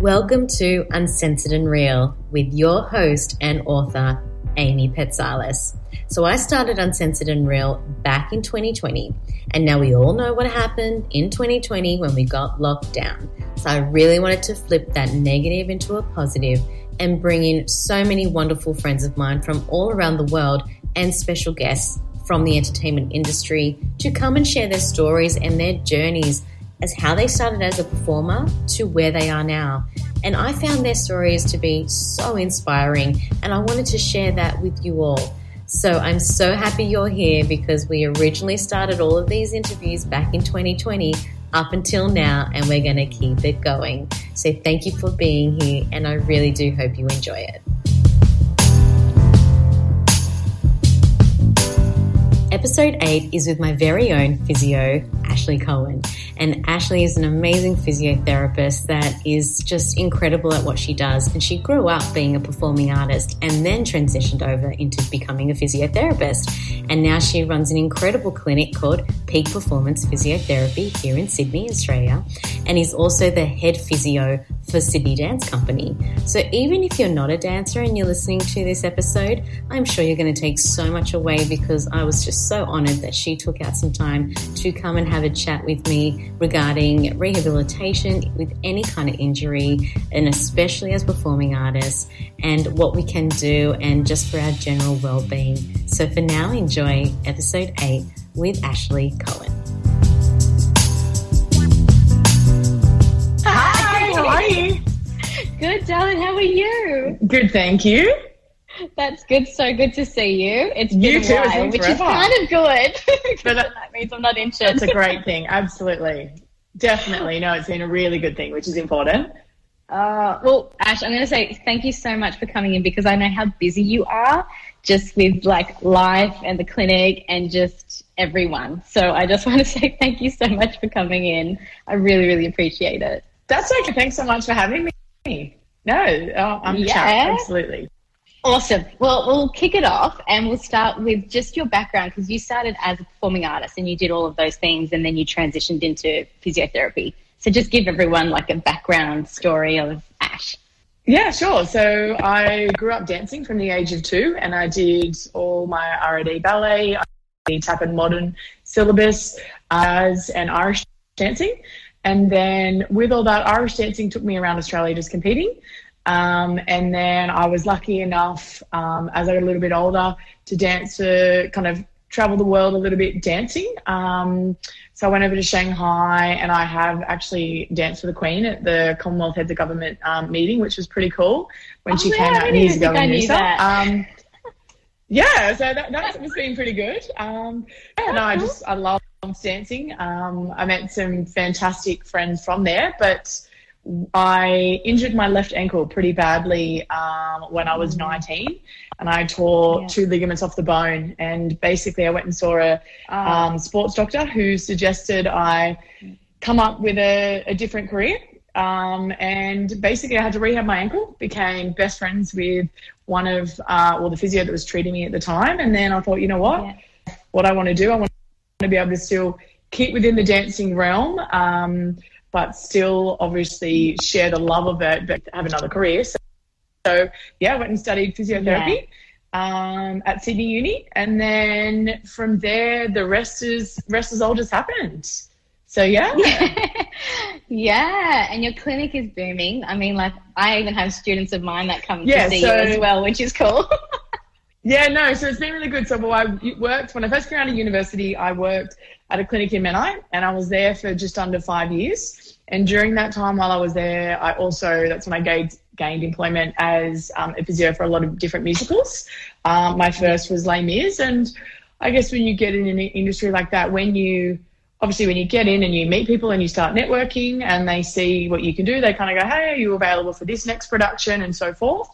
Welcome to Uncensored and Real with your host and author, Amy Petsalis. So I started Uncensored and Real back in 2020, and now we all know what happened in 2020 when we got locked down. So I really wanted to flip that negative into a positive and bring in so many wonderful friends of mine from all around the world and special guests from the entertainment industry to come and share their stories and their journeys as how they started as a performer to where they are now. And I found their stories to be so inspiring, and I wanted to share that with you all. So I'm so happy you're here because we originally started all of these interviews back in 2020 up until now, and we're going to keep it going. So thank you for being here, and I really do hope you enjoy it. Episode 8 is with my very own physio, Ashlea Cohen. And Ashlea is an amazing physiotherapist that is just incredible at what she does. And she grew up being a performing artist and then transitioned over into becoming a physiotherapist. And now she runs an incredible clinic called Peak Performance Physiotherapy here in Sydney, Australia. And is also the head physio for Sydney Dance Company. So even if you're not a dancer and you're listening to this episode, I'm sure you're going to take so much away because I was just so honored that she took out some time to come and have a chat with me regarding rehabilitation with any kind of injury, and especially as performing artists, and what we can do, and just for our general well being. So for now, enjoy episode 8 with Ashlea Cohen. Hi, how are you? Good, darling. How are you? Good, thank you. That's good. So good to see you. It's been You a too, it's while, which is kind of good. But, uh, that means I'm not injured. That's a great thing. Absolutely. Definitely. No, it's been a really good thing, which is important. Uh, well, Ash, I'm going to say thank you so much for coming in because I know how busy you are just with like life and the clinic and just everyone. So I just want to say thank you so much for coming in. I really, really appreciate it. That's okay. Thanks so much for having me. No, uh, I'm Yeah. Absolutely. Awesome. Well, we'll kick it off and we'll start with just your background because you started as a performing artist and you did all of those things and then you transitioned into physiotherapy. So just give everyone like a background story of Ash. Yeah, sure. So I grew up dancing from the age of two, and I did all my RAD ballet, the tap and modern syllabus as an Irish dancing. And then with all that, Irish dancing took me around Australia just competing. Um, and then I was lucky enough, um, as I got a little bit older, to dance to kind of travel the world a little bit dancing. Um, so I went over to Shanghai and I have actually danced for the Queen at the Commonwealth Heads of Government um, meeting, which was pretty cool when Oh, she yeah, came out years ago knew Noosa. Um, yeah, so that, that was been pretty good. Um, no, I just I love dancing. Um, I met some fantastic friends from there, but I injured my left ankle pretty badly um, when I was 19, and I tore Mm. Yeah. two ligaments off the bone. And basically, I went and saw a Ah. um, sports doctor who suggested I come up with a, a different career. Um, and basically, I had to rehab my ankle, became best friends with one of, uh, well, the physio that was treating me at the time. And then I thought, you know what? Yeah. What I want to do, I want to be able to still keep within the dancing realm, um, but still obviously share the love of it, but have another career. So, so yeah, I went and studied physiotherapy um, at Sydney Uni, and then from there, the rest is rest is all just happened. So yeah, yeah, and your clinic is booming. I mean, like, I even have students of mine that come Yeah, to see so- you as well, which is cool. yeah, no. So it's been really good. So well, I worked when I first came out of university. I worked at a clinic in Menai, and I was there for just under five years. And during that time, while I was there, I also that's when I gained gained employment as um, a physio for a lot of different musicals. Um, my first was Les Mis, and I guess when you get in an industry like that, when you obviously when you get in and you meet people and you start networking and they see what you can do, they kind of go, "Hey, are you available for this next production?" and so forth.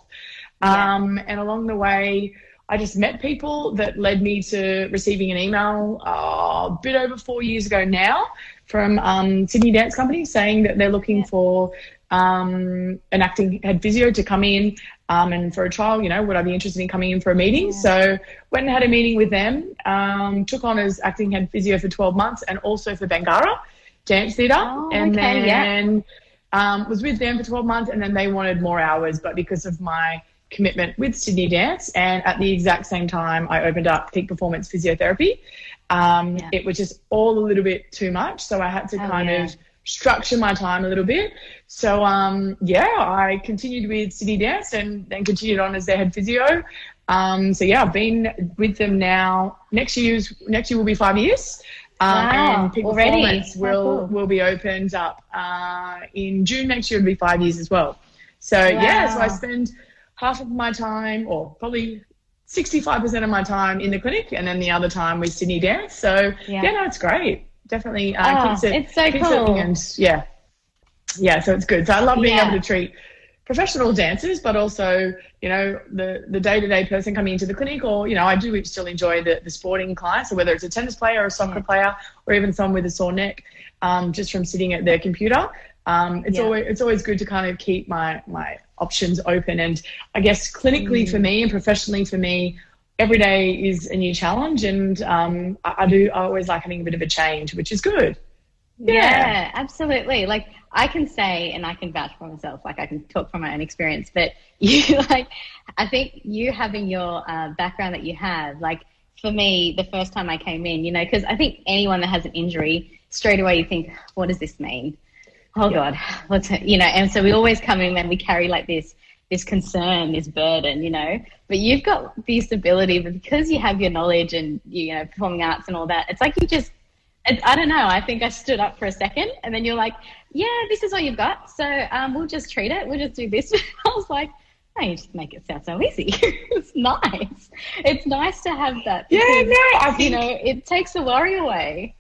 Yeah. Um, and along the way, I just met people that led me to receiving an email uh, a bit over four years ago now from um, Sydney Dance Company saying that they're looking for um, an acting head physio to come in um, and for a trial, you know, would I be interested in coming in for a meeting? So went and had a meeting with them, um, took on as acting head physio for 12 months and also for Bangarra Dance Theatre. Oh, and okay, yeah. then Um, was with them for 12 months, and then they wanted more hours, but because of my commitment with Sydney Dance, and at the exact same time, I opened up Peak Performance Physiotherapy. Um, yeah. It was just all a little bit too much, so I had to oh, kind yeah. of structure my time a little bit. So um, yeah, I continued with Sydney Dance and then continued on as their head physio. Um, so yeah, I've been with them now. Next year's next year will be five years. Um, wow, and Peak already. Performance will cool. will be opened up uh, in June next year. It'll be five years as well. So wow. yeah, so I spend half of my time, or probably 65% of my time in the clinic, and then the other time with Sydney Dance. So yeah, yeah no, it's great. Definitely uh, oh, keeps it. It's so cool. and yeah, yeah. So it's good. So I love being yeah. able to treat professional dancers, but also, you know, the, the day-to-day person coming into the clinic or, you know, I do still enjoy the, the sporting clients, so whether it's a tennis player or a soccer player or even someone with a sore neck, um, just from sitting at their computer. Um, it's yeah. always it's always good to kind of keep my my options open. And I guess clinically mm. for me and professionally for me, every day is a new challenge. And um, I, I, do I always like having a bit of a change, which is good. Yeah. yeah, absolutely. Like I can say, and I can vouch for myself, like I can talk from my own experience, but you like, I think you having your uh, background that you have, like for me, the first time I came in, you know, because I think anyone that has an injury, straight away you think, what does this mean? Oh yeah. God, what's you know? And so we always come in and we carry like this this concern, this burden, you know. But you've got this ability, but because you have your knowledge and you know performing arts and all that, it's like you just I don't know. I think I stood up for a second, and then you're like, "Yeah, this is all you've got. So um, we'll just treat it. We'll just do this." I was like, "No, you just make it sound so easy. it's nice. It's nice to have that. Because, yeah, no, I think you know it takes the worry away."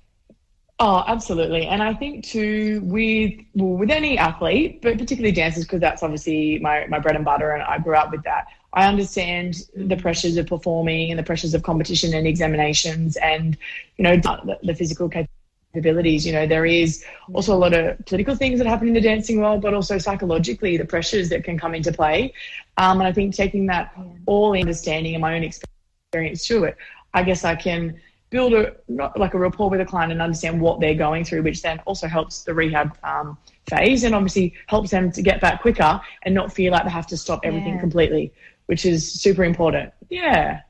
Oh, absolutely. And I think too with well, with any athlete, but particularly dancers, because that's obviously my, my bread and butter and I grew up with that. I understand the pressures of performing and the pressures of competition and examinations and, you know, the, the physical capabilities. You know, there is also a lot of political things that happen in the dancing world, but also psychologically the pressures that can come into play. Um, and I think taking that all understanding and my own experience through it, I guess I can build a not like a rapport with a client and understand what they're going through, which then also helps the rehab um, phase and obviously helps them to get back quicker and not feel like they have to stop everything yeah. completely, which is super important. Yeah.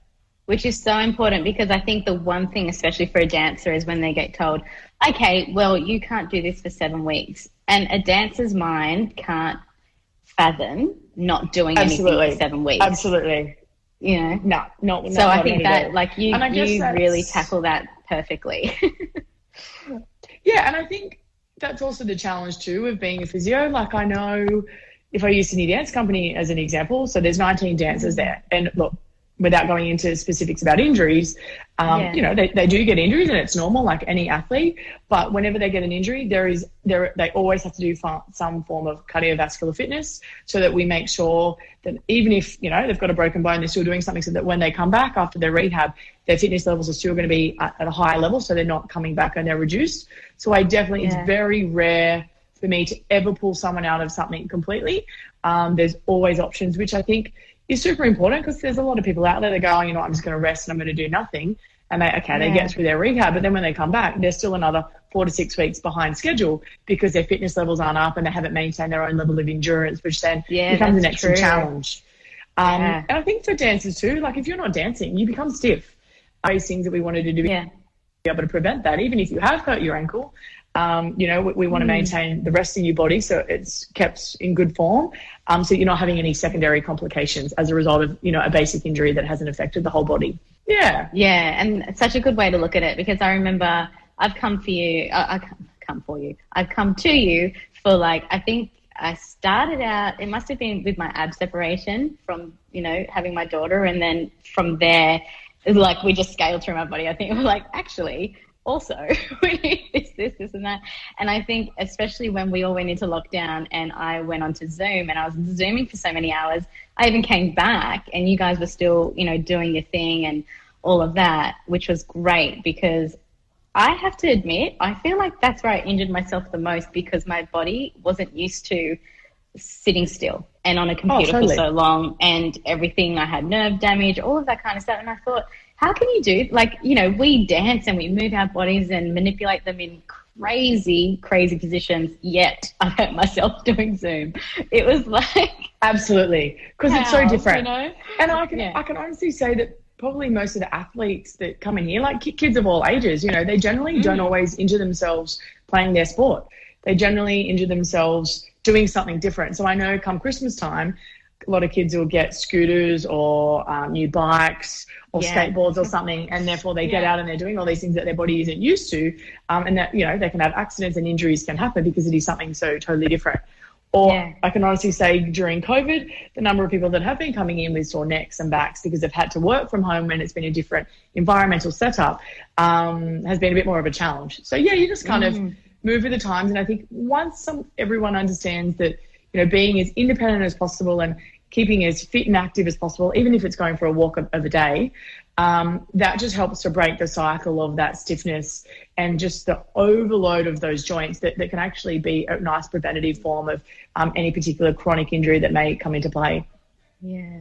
Which is so important because I think the one thing, especially for a dancer, is when they get told, okay, well, you can't do this for seven weeks. And a dancer's mind can't fathom not doing Absolutely. anything for seven weeks. Absolutely you know. No, not. So I think that like you you really tackle that perfectly. yeah, and I think that's also the challenge too of being a physio. Like I know if I use Sydney Dance Company as an example, so there's 19 dancers there, and look, without going into specifics about injuries, um, yeah. you know, they, they do get injuries and it's normal like any athlete. But whenever they get an injury, there is there they always have to do some form of cardiovascular fitness so that we make sure that even if you know they've got a broken bone, they're still doing something so that when they come back after their rehab, their fitness levels are still going to be at, at a higher level, so they're not coming back and they're reduced. So I definitely yeah. it's very rare for me to ever pull someone out of something completely. Um, there's always options, which I think is super important because there's a lot of people out there that go, oh, you know, I'm just going to rest and I'm going to do nothing. And they, okay, yeah. they get through their rehab, but then when they come back, they're still another four to six weeks behind schedule because their fitness levels aren't up and they haven't maintained their own level of endurance, which then yeah, becomes an extra true. challenge. Um, yeah. And I think for dancers too, like if you're not dancing, you become stiff. These things that we wanted to do, yeah. be able to prevent that, even if you have hurt your ankle, um, you know, we, we want to mm. maintain the rest of your body so it's kept in good form. Um, so you're not having any secondary complications as a result of, you know, a basic injury that hasn't affected the whole body. Yeah. Yeah. And it's such a good way to look at it because I remember I've come for you, I, I come for you, I've come to you for like, I think I started out, it must have been with my ab separation from, you know, having my daughter. And then from there, like we just scaled through my body. I think we're like, actually, also we need this, this, this, and that. And I think, especially when we all went into lockdown and I went onto Zoom and I was Zooming for so many hours, I even came back and you guys were still, you know, doing your thing and all of that, which was great because I have to admit, I feel like that's where I injured myself the most because my body wasn't used to sitting still and on a computer oh, totally. for so long and everything. I had nerve damage, all of that kind of stuff. And I thought, how can you do like you know we dance and we move our bodies and manipulate them in crazy, crazy positions. Yet I hurt myself doing Zoom. It was like absolutely because it's so different. You know? And I can yeah. I can honestly say that probably most of the athletes that come in here, like kids of all ages, you know, they generally mm. don't always injure themselves playing their sport. They generally injure themselves doing something different. So I know come Christmas time, a lot of kids will get scooters or um, new bikes or yeah. skateboards or something, and therefore they get out and they're doing all these things that their body isn't used to, um, and that you know they can have accidents and injuries can happen because it is something so totally different. Or yeah. I can honestly say during COVID, the number of people that have been coming in with sore necks and backs because they've had to work from home and it's been a different environmental setup um, has been a bit more of a challenge. So yeah, you just kind mm. of move with the times, and I think once some, everyone understands that you know being as independent as possible and keeping as fit and active as possible, even if it's going for a walk of, of a day, um, that just helps to break the cycle of that stiffness and just the overload of those joints that, that can actually be a nice preventative form of um, any particular chronic injury that may come into play. Yeah.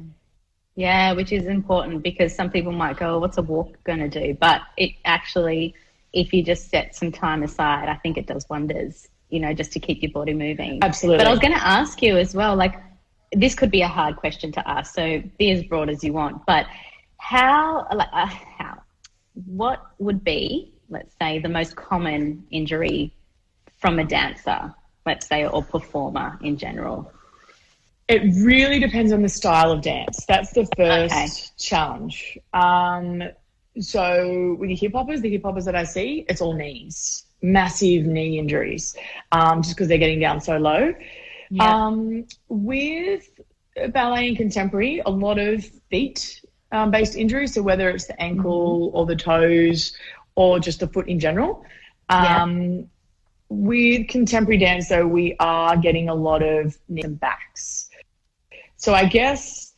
Yeah, which is important because some people might go, what's a walk going to do? But it actually, if you just set some time aside, I think it does wonders, you know, just to keep your body moving. Absolutely. But I was going to ask you as well, like, this could be a hard question to ask, so be as broad as you want. But how, uh, how, what would be, let's say, the most common injury from a dancer, let's say, or performer in general? It really depends on the style of dance. That's the first okay. challenge. Um, so with the hip hoppers, the hip hoppers that I see, it's all knees, massive knee injuries, um, just because they're getting down so low. Yeah. Um, with ballet and contemporary, a lot of feet um, based injuries. So whether it's the ankle mm-hmm. or the toes or just the foot in general. Um, yeah. With contemporary dance, though, we are getting a lot of knees and backs. So I guess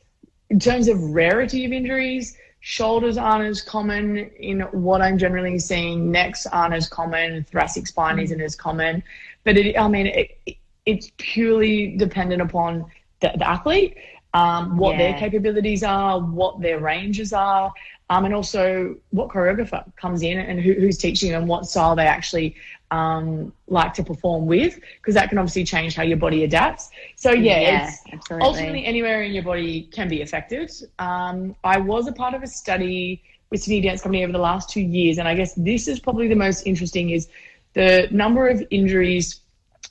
in terms of rarity of injuries, shoulders aren't as common in what I'm generally seeing. Necks aren't as common. Thoracic spine mm-hmm. isn't as common. But it, I mean, it, it's purely dependent upon the, the athlete, um, what yeah. their capabilities are, what their ranges are, um, and also what choreographer comes in and who, who's teaching and what style they actually um, like to perform with, because that can obviously change how your body adapts. So yeah, yeah ultimately anywhere in your body can be affected. Um, I was a part of a study with Sydney Dance Company over the last two years, and I guess this is probably the most interesting is the number of injuries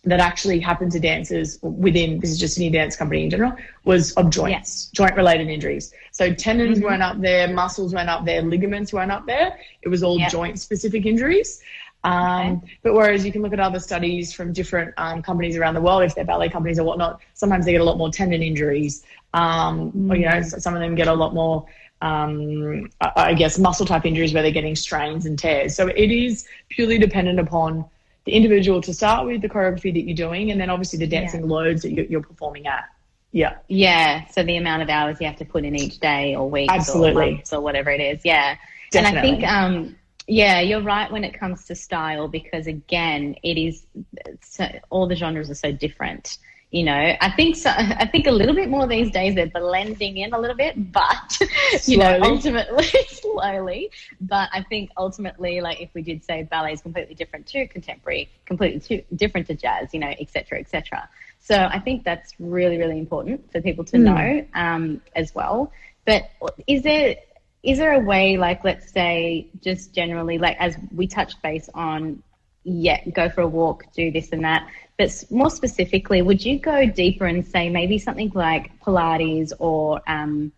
that actually happened to dancers within this is just any dance company in general was of joints, joint related injuries. So tendons mm-hmm. weren't up there, muscles weren't up there, ligaments weren't up there. It was all yep. joint specific injuries. Um, okay. But whereas you can look at other studies from different um, companies around the world, if they're ballet companies or whatnot, sometimes they get a lot more tendon injuries. Um, mm-hmm. Or, you know, mm. some of them get a lot more, um, I guess, muscle type injuries where they're getting strains and tears. So it is purely dependent upon the individual to start with, the choreography that you're doing, and then obviously the dancing yeah. loads that you're, you're, performing at. Yeah. Yeah. So the amount of hours you have to put in each day or week Absolutely. or months or whatever it is. Yeah. Definitely. And I think, um, yeah, you're right when it comes to style because again, it is so, all the genres are so different you know i think so i think a little bit more these days they're blending in a little bit but you know ultimately slowly. But i think ultimately like if we did say ballet is completely different to contemporary completely to, different to jazz you know etc etc so i think that's really really important for people to mm. know um, as well. But is there is there a way like let's say just generally like as we touched base on yeah go for a walk do this and that but more specifically, would you go deeper and say maybe something like Pilates or, um,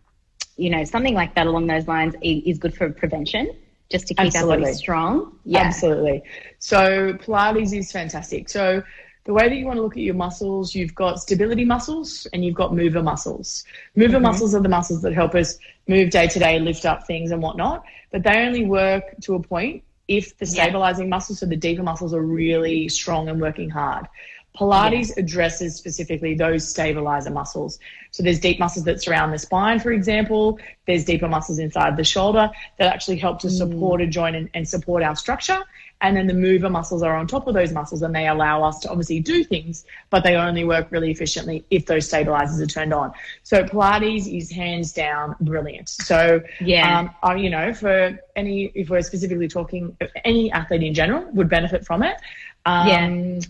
you know, something like that along those lines is good for prevention? Just to keep Absolutely. our body strong. Yeah. Absolutely. So Pilates is fantastic. So the way that you want to look at your muscles, you've got stability muscles and you've got mover muscles. Mover mm-hmm. muscles are the muscles that help us move day to day, lift up things and whatnot, but they only work to a point if the stabilizing yeah. muscles, so the deeper muscles, are really strong and working hard. Pilates addresses specifically those stabilizer muscles. So there's deep muscles that surround the spine, for example. There's deeper muscles inside the shoulder that actually help to support mm. a joint and, and, support our structure And then the mover muscles are on top of those muscles and they allow us to obviously do things, but they only work really efficiently if those stabilizers are turned on. So Pilates is hands down brilliant. So, Yeah. um, you know, for any, if we're specifically talking, any athlete in general would benefit from it. Um, Yeah.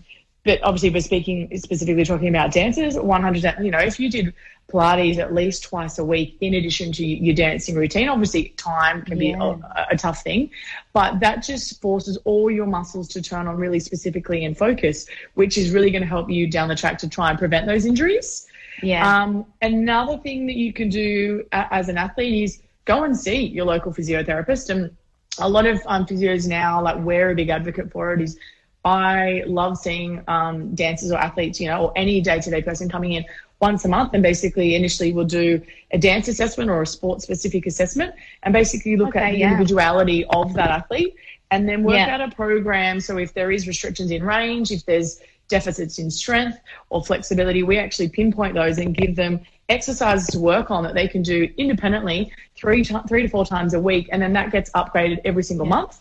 But obviously, we're speaking specifically talking about dancers. 100, you know, if you did Pilates at least twice a week in addition to your dancing routine, obviously time can be a, a tough thing, but that just forces all your muscles to turn on really specifically and focus, which is really going to help you down the track to try and prevent those injuries. Yeah. Um, another thing that you can do as an athlete is go and see your local physiotherapist. And a lot of um, physios now, like we're a big advocate for it, is I love seeing um, dancers or athletes, you know, or any day to day person coming in once a month and basically initially we'll do a dance assessment or a sport specific assessment and basically look at the yeah. individuality of that athlete and then work Yeah. out a program. So if there is restrictions in range, if there's deficits in strength or flexibility, we actually pinpoint those and give them exercises to work on that they can do independently three to, three to four times a week, and then that gets upgraded every single Yeah. month.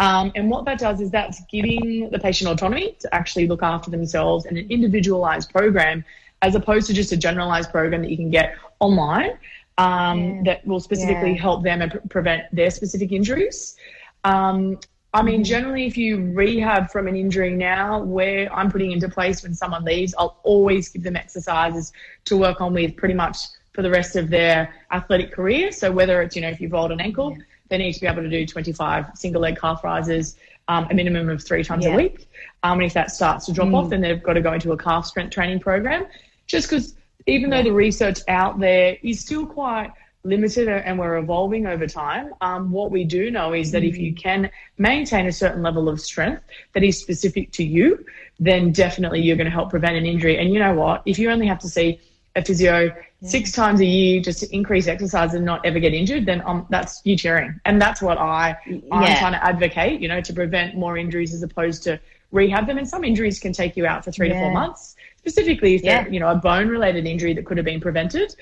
Um, and what that does is that's giving the patient autonomy to actually look after themselves in an individualized program as opposed to just a generalized program that you can get online um, Yeah. that will specifically Yeah. help them and pre- prevent their specific injuries. Um, I mean, Mhm. generally, if you rehab from an injury now, where I'm putting into place when someone leaves, I'll always give them exercises to work on with pretty much for the rest of their athletic career. So whether it's, you know, if you've rolled an ankle, Yeah. They need to be able to do 25 single leg calf rises, um, a minimum of three times Yeah. a week. Um, and if that starts to drop Mm. off, then they've got to go into a calf strength training program. Just because even Yeah. though the research out there is still quite limited and we're evolving over time, um, what we do know is that if Mm. you can maintain a certain level of strength that is specific to you, then definitely you're going to help prevent an injury. And you know what? If you only have to see a physio six times a year just to increase exercise and not ever get injured, then um, that's you cheering. And that's what I, I'm Yeah. trying to advocate, you know, to prevent more injuries as opposed to rehab them. And some injuries can take you out for three to four months, specifically if Yeah. they're, you know, a bone related injury that could have been prevented.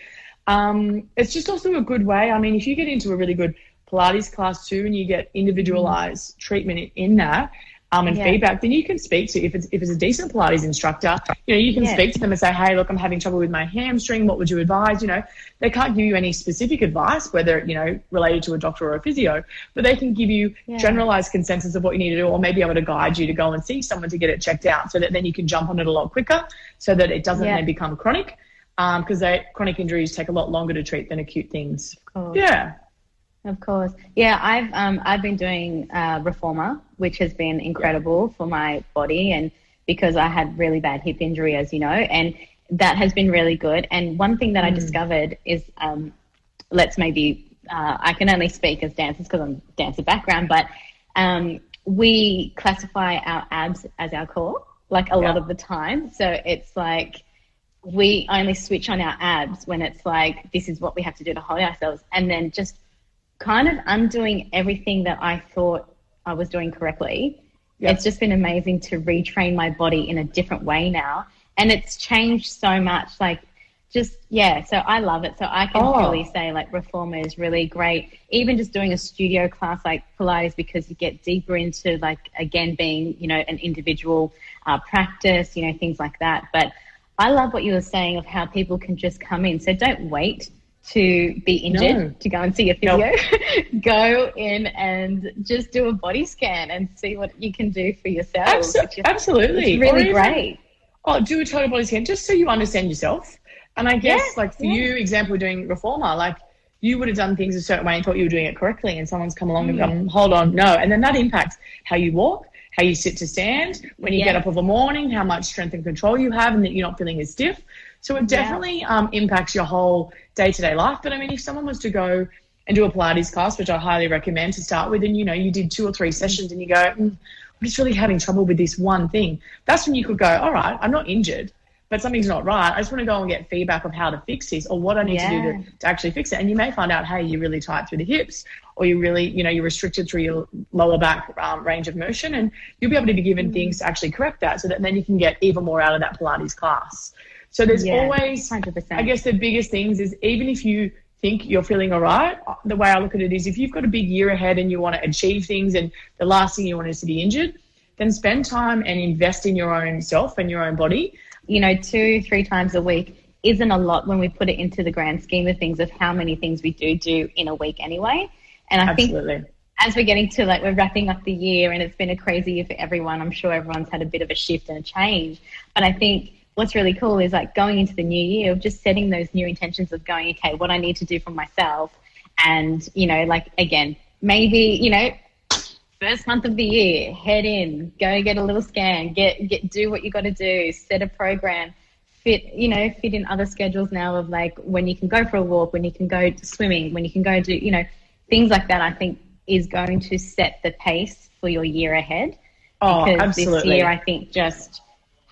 Um, it's just also a good way. I mean, if you get into a really good Pilates class too and you get individualized treatment in, in that, um, and Yeah. feedback, then you can speak to if it's if it's a decent Pilates instructor, you know, you can Yeah. speak to them and say, hey, look, I'm having trouble with my hamstring. What would you advise? You know, they can't give you any specific advice, whether you know related to a doctor or a physio, but they can give you Yeah. generalized consensus of what you need to do, or maybe able to guide you to go and see someone to get it checked out, so that then you can jump on it a lot quicker, so that it doesn't then become chronic, because chronic injuries take a lot longer to treat than acute things. Yeah. Of course. Yeah, I've um, I've been doing uh, reformer, which has been incredible for my body, and because I had really bad hip injury, as you know, and that has been really good. And one thing that I discovered is, um, let's maybe uh, I can only speak as dancers because I'm dancer background, but um, we classify our abs as our core, like a lot of the time. So it's like we only switch on our abs when it's like this is what we have to do to hold ourselves, and then just kind of undoing everything that I thought I was doing correctly. Yeah. It's just been amazing to retrain my body in a different way now. And it's changed so much. Like, just, yeah, so I love it. So I can Oh. really say, like, Reformer is really great. Even just doing a studio class like Pilates because you get deeper into, like, again, being, you know, an individual uh, practice, you know, things like that. But I love what you were saying of how people can just come in. So don't wait to be injured No. to go and see a physio. go in and just do a body scan and see what you can do for yourself. Abso- which is- absolutely. It's really even- great. Oh, do a total body scan just so you understand yourself. And I guess, Yeah, like for yeah. you, example, doing reformer, like you would have done things a certain way and thought you were doing it correctly, and someone's come along and Mm. gone, hold on, no. And then that impacts how you walk, how you sit to stand, when you Yeah. get up of a morning, how much strength and control you have, and that you're not feeling as stiff. So it Yeah. definitely um, impacts your whole day to day life. But I mean, if someone was to go and do a Pilates class, which I highly recommend to start with, and you know, you did two or three sessions and you go, mm, I'm just really having trouble with this one thing. That's when you could go, all right, I'm not injured, but something's not right. I just want to go and get feedback of how to fix this or what I need to do to, to actually fix it. And you may find out, hey, you're really tight through the hips or you really, you know, you're restricted through your lower back um, range of motion and you'll be able to be Mm. given things to actually correct that so that then you can get even more out of that Pilates class. So there's Yeah, always, 100%. I guess the biggest things is even if you think you're feeling all right, the way I look at it is if you've got a big year ahead and you want to achieve things and the last thing you want is to be injured, then spend time and invest in your own self and your own body. You know, two, three times a week isn't a lot when we put it into the grand scheme of things of how many things we do do in a week anyway. And I Absolutely. think as we're getting to like we're wrapping up the year and it's been a crazy year for everyone. I'm sure everyone's had a bit of a shift and a change. But I think what's really cool is like going into the new year of just setting those new intentions of going, okay, what I need to do for myself. And, you know, like again, maybe, you know, first month of the year, head in, go get a little scan, get get do what you gotta do, set a program, fit, you know, fit in other schedules now of like when you can go for a walk, when you can go swimming, when you can go do, you know, things like that I think is going to set the pace for your year ahead. Oh, because absolutely. this year I think just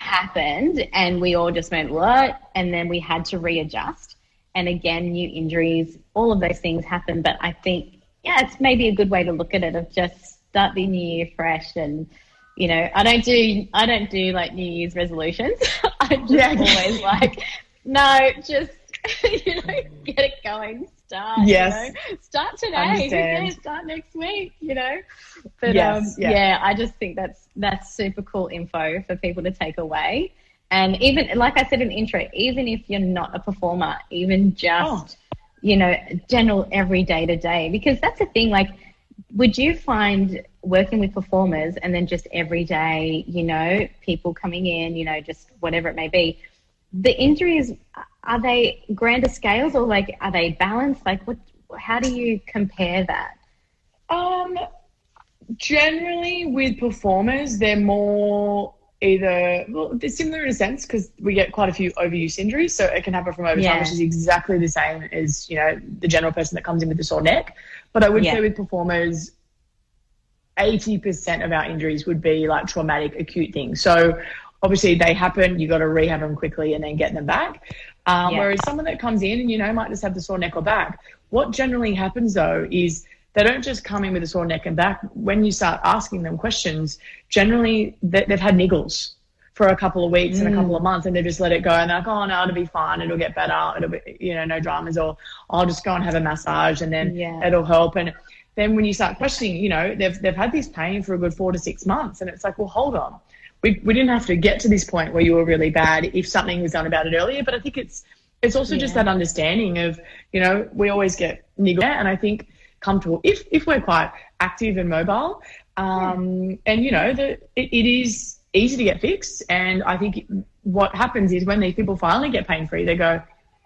happened and we all just went, what? And then we had to readjust. And again, new injuries, all of those things happen. But I think, yeah, it's maybe a good way to look at it of just start the new year fresh and you know, I don't do I don't do like New Year's resolutions. I'm just yeah. always like, no, just you know, get it going, start. Yes. You know? Start today. Start next week, you know? But yes, um, yeah. yeah, I just think that's that's super cool info for people to take away. And even like I said in intro, even if you're not a performer, even just oh. you know, general every day to day, because that's the thing, like would you find working with performers and then just every day, you know, people coming in, you know, just whatever it may be, the injuries are they grander scales or like are they balanced? Like what? How do you compare that? Um, generally with performers, they're more either well, they're similar in a sense because we get quite a few overuse injuries, so it can happen from overtime, yeah. which is exactly the same as you know the general person that comes in with a sore neck. But I would yeah. say with performers, 80% of our injuries would be like traumatic acute things. So obviously they happen, you got to rehab them quickly and then get them back. Um, yeah. Whereas someone that comes in and, you know, might just have the sore neck or back. What generally happens though is they don't just come in with a sore neck and back. When you start asking them questions, generally they've had niggles for a couple of weeks mm. and a couple of mm. months and they just let it go and they're like, oh no, it'll be fine. It'll get better. It'll be, you know, no dramas or I'll just go and have a massage and then yeah. it'll help. And then when you start questioning, you know, they've, they've had this pain for a good four to six months and it's like, well, hold on we, we didn't have to get to this point where you were really bad if something was done about it earlier. But I think it's it's also yeah. just that understanding of you know we always get niggled and I think comfortable if if we're quite active and mobile. Um, yeah. And you know that it, it is easy to get fixed. And I think what happens is when these people finally get pain free, they go,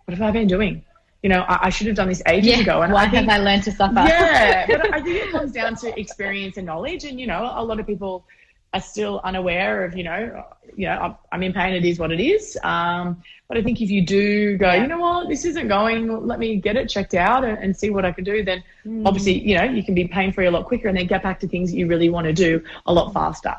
"What have I been doing?" you know, I, I, should have done this ages yeah. ago. And Why I think, have I learned to suffer? Yeah, but I think it comes down to experience and knowledge. And you know, a lot of people are still unaware of, you know, you know, I'm in pain. It is what it is. Um, but I think if you do go, yeah. you know what, this isn't going. Let me get it checked out and, and see what I can do. Then mm. obviously, you know, you can be pain free a lot quicker and then get back to things that you really want to do a lot faster.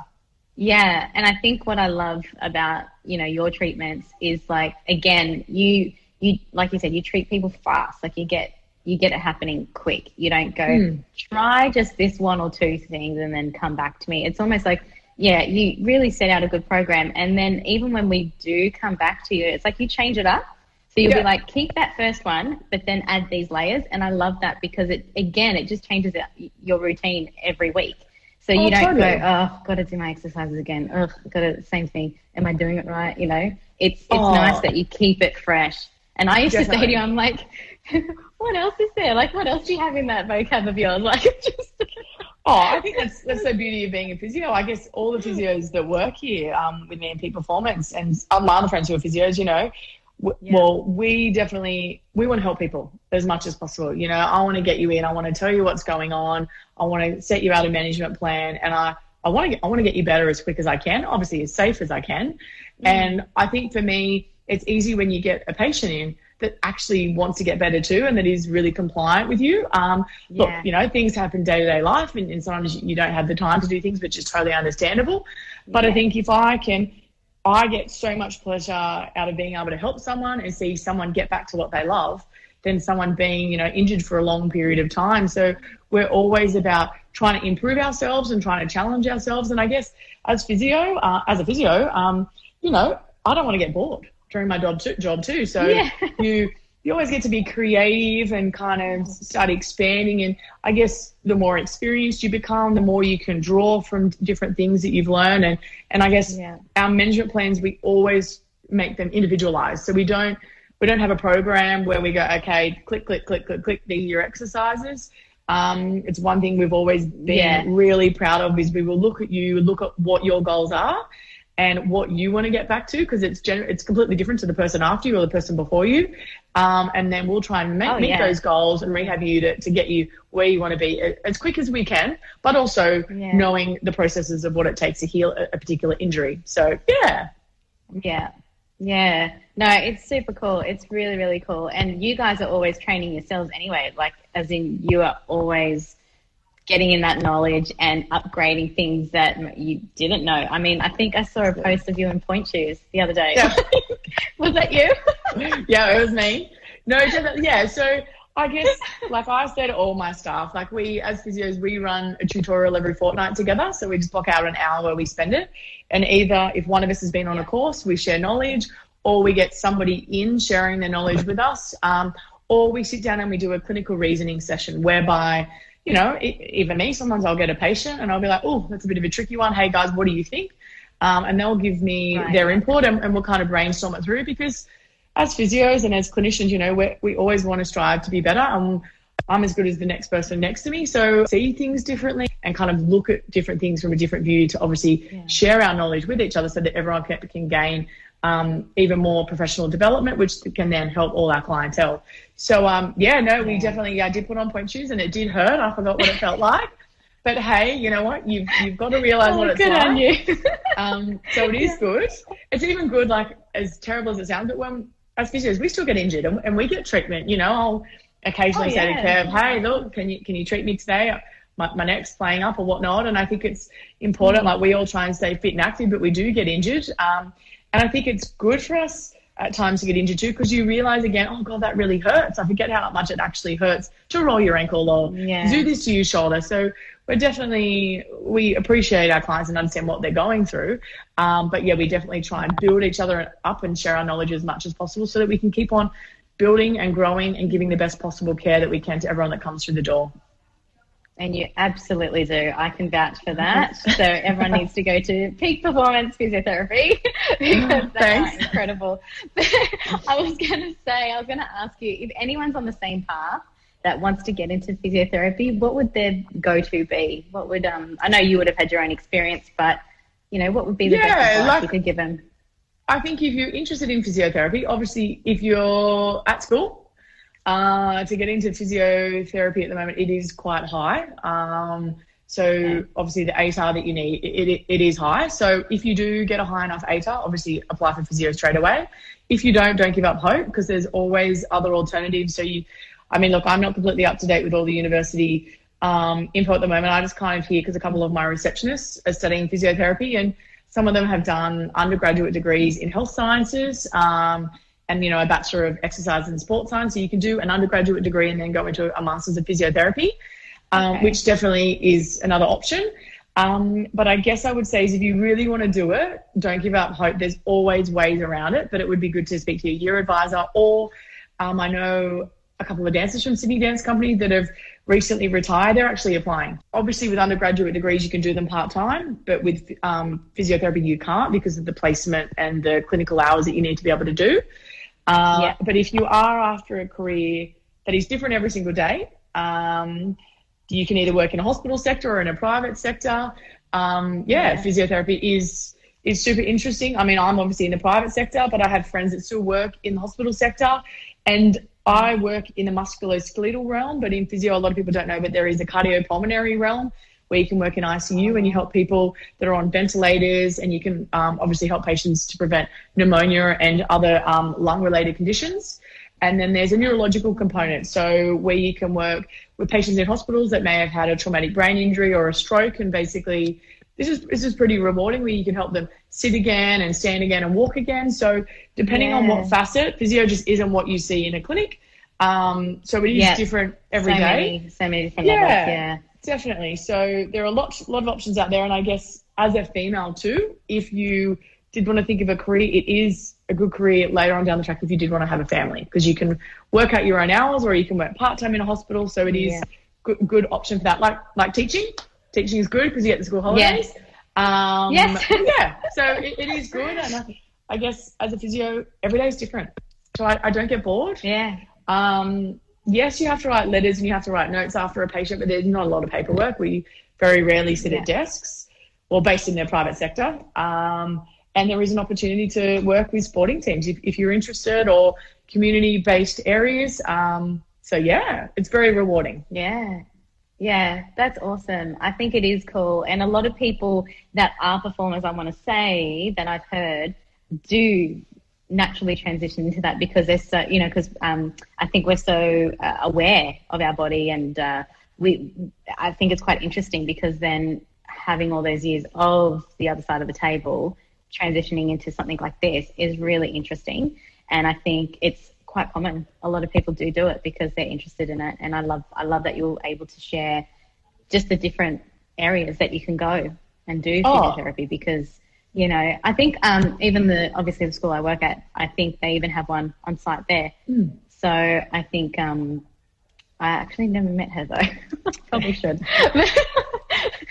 Yeah, and I think what I love about you know your treatments is like again, you you like you said, you treat people fast. Like you get you get it happening quick. You don't go mm. try just this one or two things and then come back to me. It's almost like yeah, you really set out a good program. And then even when we do come back to you, it's like you change it up. So you'll yeah. be like, keep that first one, but then add these layers. And I love that because it, again, it just changes your routine every week. So you oh, don't totally. go, oh, got to do my exercises again. Oh, got to, same thing. Am I doing it right? You know, it's, it's oh. nice that you keep it fresh. And I used Definitely. to say to you, I'm like, what else is there? Like, what else do you have in that vocab of yours? Like, just Oh, I think that's that's the beauty of being a physio. I guess all the physios that work here um, with me in peak performance, and my other friends who are physios, you know, w- yeah. well, we definitely we want to help people as much as possible. You know, I want to get you in. I want to tell you what's going on. I want to set you out a management plan, and I I want to get I want to get you better as quick as I can. Obviously, as safe as I can. Mm. And I think for me, it's easy when you get a patient in that actually wants to get better too and that is really compliant with you. Um, yeah. Look, you know, things happen day to day life and, and, sometimes you don't have the time to do things, which is totally understandable. But yeah. I think if I can, I get so much pleasure out of being able to help someone and see someone get back to what they love than someone being, you know, injured for a long period of time. So we're always about trying to improve ourselves and trying to challenge ourselves. And I guess as physio, uh, as a physio, um, you know, I don't want to get bored during my job too. Job too. So yeah. you you always get to be creative and kind of start expanding. And I guess the more experienced you become, the more you can draw from different things that you've learned. And, and I guess yeah. our management plans, we always make them individualized. So we don't, we don't have a program where we go, okay, click, click, click, click, click, these are your exercises. Um, it's one thing we've always been yeah. really proud of is we will look at you, look at what your goals are and what you want to get back to because it's gen- it's completely different to the person after you or the person before you. Um, and then we'll try and make, oh, meet yeah. those goals and rehab you to, to get you where you want to be as quick as we can, but also yeah. knowing the processes of what it takes to heal a, a particular injury. So, yeah. Yeah. Yeah. No, it's super cool. It's really, really cool. And you guys are always training yourselves anyway, like, as in, you are always getting in that knowledge and upgrading things that you didn't know. I mean, I think I saw a post of you in pointe shoes the other day. Yeah. was that you? yeah, it was me. No, yeah. So I guess, like I say to all my staff, like we as physios, we run a tutorial every fortnight together. So we just block out an hour where we spend it. And either if one of us has been on a course, we share knowledge, or we get somebody in sharing their knowledge with us, um, or we sit down and we do a clinical reasoning session whereby you know, even me, sometimes I'll get a patient and I'll be like, oh, that's a bit of a tricky one. Hey guys, what do you think? Um, and they'll give me right. their input and, and, we'll kind of brainstorm it through because as physios and as clinicians, you know, we we always want to strive to be better. Um, I'm as good as the next person next to me. So see things differently and kind of look at different things from a different view to obviously yeah. share our knowledge with each other so that everyone can, can gain um, even more professional development, which can then help all our clientele. So um, yeah, no, we definitely I did put on pointe shoes, and it did hurt. I forgot what it felt like. But hey, you know what? You've you've got to realize oh, what it's good like. On you. um, so it is good. It's even good, like as terrible as it sounds, but when as physios, we still get injured and, and we get treatment. You know, I'll occasionally oh, say yeah. to Kev, "Hey, look, can you can you treat me today?" My, my neck's playing up or whatnot, and I think it's important. Mm. Like we all try and stay fit and active, but we do get injured. Um, and I think it's good for us at times to get injured too because you realize again, oh God, that really hurts. I forget how much it actually hurts to roll your ankle or yeah. do this to your shoulder. So we're definitely, we appreciate our clients and understand what they're going through. Um, but yeah, we definitely try and build each other up and share our knowledge as much as possible so that we can keep on building and growing and giving the best possible care that we can to everyone that comes through the door. And you absolutely do. I can vouch for that. so everyone needs to go to Peak Performance Physiotherapy because they are incredible. I was going to say, I was going to ask you if anyone's on the same path that wants to get into physiotherapy, what would their go-to be? What would um? I know you would have had your own experience, but you know, what would be the yeah, best advice like, you could give them? I think if you're interested in physiotherapy, obviously, if you're at school uh, to get into physiotherapy at the moment, it is quite high. Um, so obviously the ATAR that you need, it, it, it is high. So if you do get a high enough ATAR, obviously apply for physio straight away. If you don't, don't give up hope because there's always other alternatives. So you, I mean, look, I'm not completely up to date with all the university um, info at the moment. I just kind of hear because a couple of my receptionists are studying physiotherapy and some of them have done undergraduate degrees in health sciences. Um, and you know a bachelor of exercise and sports science. So you can do an undergraduate degree and then go into a master's of physiotherapy, um, okay. which definitely is another option. Um, but I guess I would say is if you really want to do it, don't give up hope. There's always ways around it, but it would be good to speak to your year advisor or um, I know a couple of dancers from Sydney Dance Company that have recently retired. They're actually applying. Obviously, with undergraduate degrees, you can do them part time, but with um, physiotherapy, you can't because of the placement and the clinical hours that you need to be able to do. Uh, yeah. But if you are after a career that is different every single day, um, you can either work in a hospital sector or in a private sector. Um, yeah, yeah, physiotherapy is is super interesting. I mean, I'm obviously in the private sector, but I have friends that still work in the hospital sector, and I work in the musculoskeletal realm. But in physio, a lot of people don't know, but there is a cardiopulmonary realm where you can work in ICU and you help people that are on ventilators and you can um, obviously help patients to prevent pneumonia and other um, lung related conditions. And then there's a neurological component. So where you can work with patients in hospitals that may have had a traumatic brain injury or a stroke and basically this is this is pretty rewarding where you can help them sit again and stand again and walk again. So depending yeah. on what facet, physio just isn't what you see in a clinic. Um, so it is yeah. different every so day. Many, so many different yeah. levels, yeah. Definitely. So there are a lot, lot of options out there, and I guess as a female too, if you did want to think of a career, it is a good career later on down the track if you did want to have a family because you can work out your own hours or you can work part time in a hospital. So it is Yeah. good, good option for that. Like like teaching, teaching is good because you get the school holidays. Um, Yes. yeah. So it, it is good, and I, I guess as a physio, every day is different. So I, I don't get bored. Yeah. Um, yes, you have to write letters and you have to write notes after a patient, but there's not a lot of paperwork. We very rarely sit at desks or based in the private sector. Um, and there is an opportunity to work with sporting teams if, if you're interested or community based areas. Um, so, yeah, it's very rewarding. Yeah. Yeah, that's awesome. I think it is cool. And a lot of people that are performers, I want to say, that I've heard do naturally transition into that because they're so, you know, because um, I think we're so uh, aware of our body and uh, we, I think it's quite interesting because then having all those years of the other side of the table, transitioning into something like this is really interesting. And I think it's quite common. A lot of people do do it because they're interested in it. And I love, I love that you're able to share just the different areas that you can go and do Oh. physiotherapy because, you know, I think um, even the, obviously the school I work at, I think they even have one on site there. So I think, um, I actually never met her though. Probably should.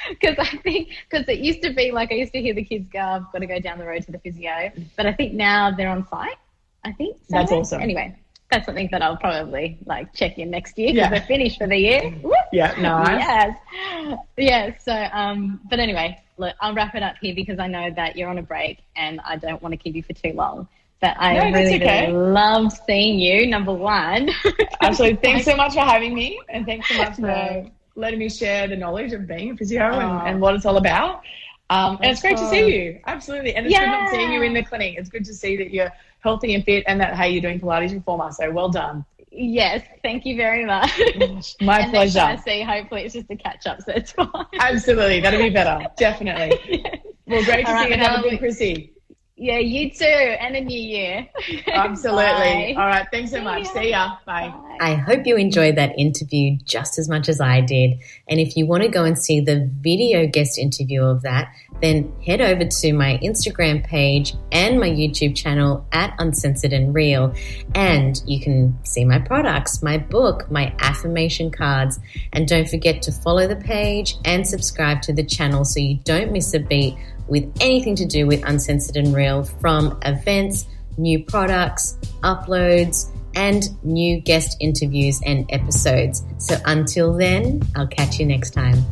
Because I think, because it used to be like I used to hear the kids go, I've got to go down the road to the physio. But I think now they're on site. I think. That's awesome. Anyway, that's something that I'll probably like check in next year because Yeah. they're finished for the year. Woo! Yeah, nice. Yes. Yeah. So, um, but anyway, look, I'll wrap it up here because I know that you're on a break and I don't want to keep you for too long. But I No, really, okay. really loved seeing you, number one. Absolutely. Thanks so much for having me, and thanks so much for No. letting me share the knowledge of being a physio Oh. and, and what it's all about. Um, and it's great to see you. Absolutely. And it's good not seeing you in the clinic. It's good to see that you're healthy and fit and that, hey, you're doing Pilates reformer. So well done. Yes, thank you very much. My and next time pleasure. I see, hopefully it's just a catch up, so it's fine. Absolutely. That'll be better. Definitely. Well, great to All right, see you. and Have a good Chrissy. Yeah, you too, and a new year. Absolutely. Bye. All right. Thanks so See much. ya. See ya. Bye. Bye. I hope you enjoyed that interview just as much as I did. And if you want to go and see the video guest interview of that, then head over to my Instagram page and my YouTube channel at Uncensored and Real. And you can see my products, my book, my affirmation cards. And don't forget to follow the page and subscribe to the channel so you don't miss a beat with anything to do with Uncensored and Real from events, new products, uploads, and new guest interviews and episodes. So until then, I'll catch you next time.